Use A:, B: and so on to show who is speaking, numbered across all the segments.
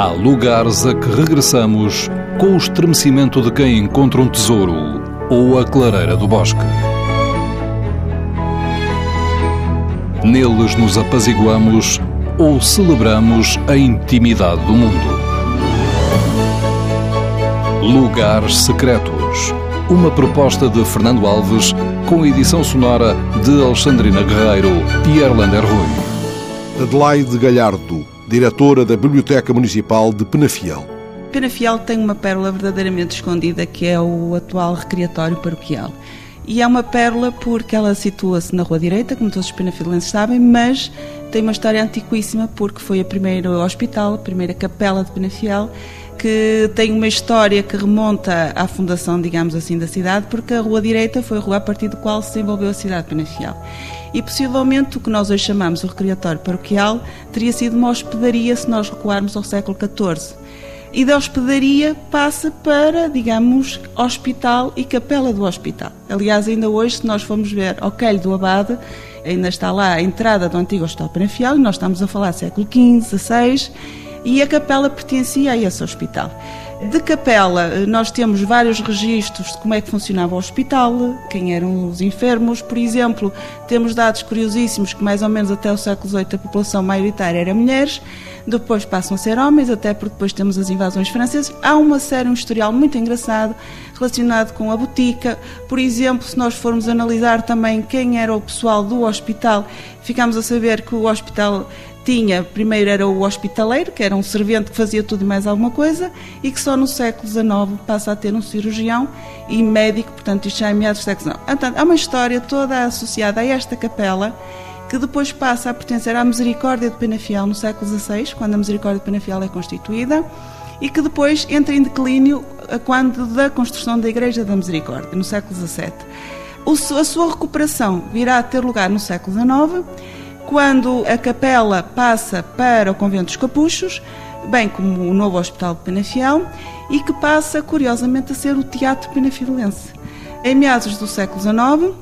A: Há lugares a que regressamos com o estremecimento de quem encontra um tesouro ou a clareira do bosque. Neles nos apaziguamos ou celebramos a intimidade do mundo. Lugares Secretos. Uma proposta de Fernando Alves com edição sonora de Alexandrina Guerreiro e Erlander Rui.
B: Adelaide Galhardo, diretora da Biblioteca Municipal de Penafiel.
C: Penafiel tem uma pérola verdadeiramente escondida que é o atual recreatório paroquial. E é uma pérola porque ela situa-se na Rua Direita, como todos os penafilenses sabem, mas tem uma história antiquíssima porque foi a primeira hospital, a primeira capela de Penafiel que tem uma história que remonta à fundação, digamos assim, da cidade, porque a Rua Direita foi a rua a partir do qual se desenvolveu a cidade penafiel. E possivelmente o que nós hoje chamamos o recreatório paroquial teria sido uma hospedaria se nós recuarmos ao século XIV. E da hospedaria passa para, digamos, hospital e capela do hospital. Aliás, ainda hoje, se nós formos ver ao Quelho do Abade, ainda está lá a entrada do antigo Hospital Penafiel, e nós estamos a falar século XV, XVI, e a capela pertencia a esse hospital. De capela, nós temos vários registros de como é que funcionava o hospital, quem eram os enfermos. Por exemplo, temos dados curiosíssimos que mais ou menos até o século XVIII a população maioritária era mulheres, depois passam a ser homens, até porque depois temos as invasões francesas. Há uma série, um historial muito engraçado relacionado com a botica. Por exemplo, se nós formos analisar também quem era o pessoal do hospital, ficamos a saber que o hospital tinha, primeiro era o hospitaleiro, que era um servente que fazia tudo e mais alguma coisa, e que só no século XIX passa a ter um cirurgião e médico, portanto, isto já é meados do século XIX. Portanto, há uma história toda associada a esta capela, que depois passa a pertencer à Misericórdia de Penafiel no século XVI, quando a Misericórdia de Penafiel é constituída, e que depois entra em declínio quando da construção da Igreja da Misericórdia, no século XVII. A sua recuperação virá a ter lugar no século XIX, quando a capela passa para o convento dos Capuchos, bem como o novo Hospital de Penafiel, e que passa, curiosamente, a ser o Teatro Penafilense. Em meados do século XIX,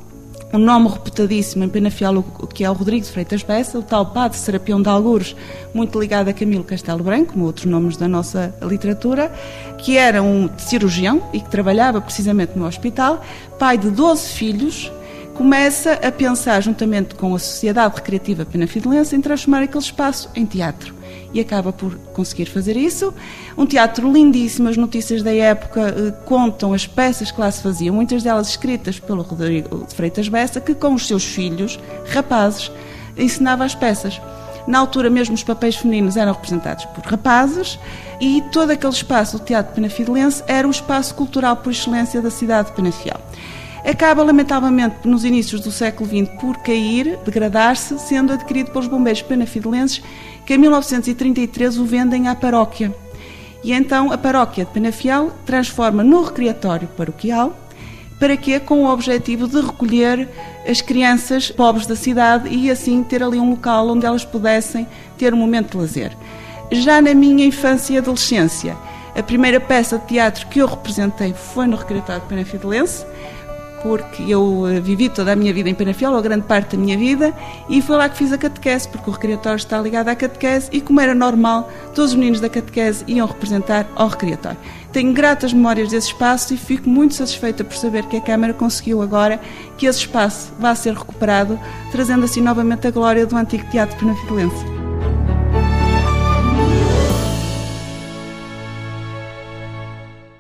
C: um nome reputadíssimo em Penafiel, que é o Rodrigo de Freitas Bessa, o tal padre Serapião de Algures, muito ligado a Camilo Castelo Branco, como outros nomes da nossa literatura, que era um cirurgião e que trabalhava precisamente no hospital, pai de 12 filhos, começa a pensar, juntamente com a Sociedade Recreativa Penafidelense, em transformar aquele espaço em teatro. E acaba por conseguir fazer isso. Um teatro lindíssimo, as notícias da época eh, contam as peças que lá se faziam, muitas delas escritas pelo Rodrigo de Freitas Bessa, que com os seus filhos, rapazes, ensinava as peças. Na altura, mesmo os papéis femininos eram representados por rapazes e todo aquele espaço do Teatro Penafidelense era o espaço cultural por excelência da cidade de Penafiel acaba lamentavelmente nos inícios do século XX por cair, degradar-se, sendo adquirido pelos bombeiros penafidelenses que em 1933 o vendem à paróquia. E então a paróquia de Penafiel transforma no recreatório paroquial, para quê? Com o objetivo de recolher as crianças pobres da cidade e assim ter ali um local onde elas pudessem ter um momento de lazer. Já na minha infância e adolescência, a primeira peça de teatro que eu representei foi no Recreatório Penafidelense, porque eu eh, vivi toda a minha vida em Penafiel, ou grande parte da minha vida, e foi lá que fiz a catequese, porque o recreatório está ligado à catequese e, como era normal, todos os meninos da catequese iam representar ao recreatório. Tenho gratas memórias desse espaço e fico muito satisfeita por saber que a Câmara conseguiu agora que esse espaço vá ser recuperado, trazendo assim novamente a glória do antigo Teatro Penafidelense.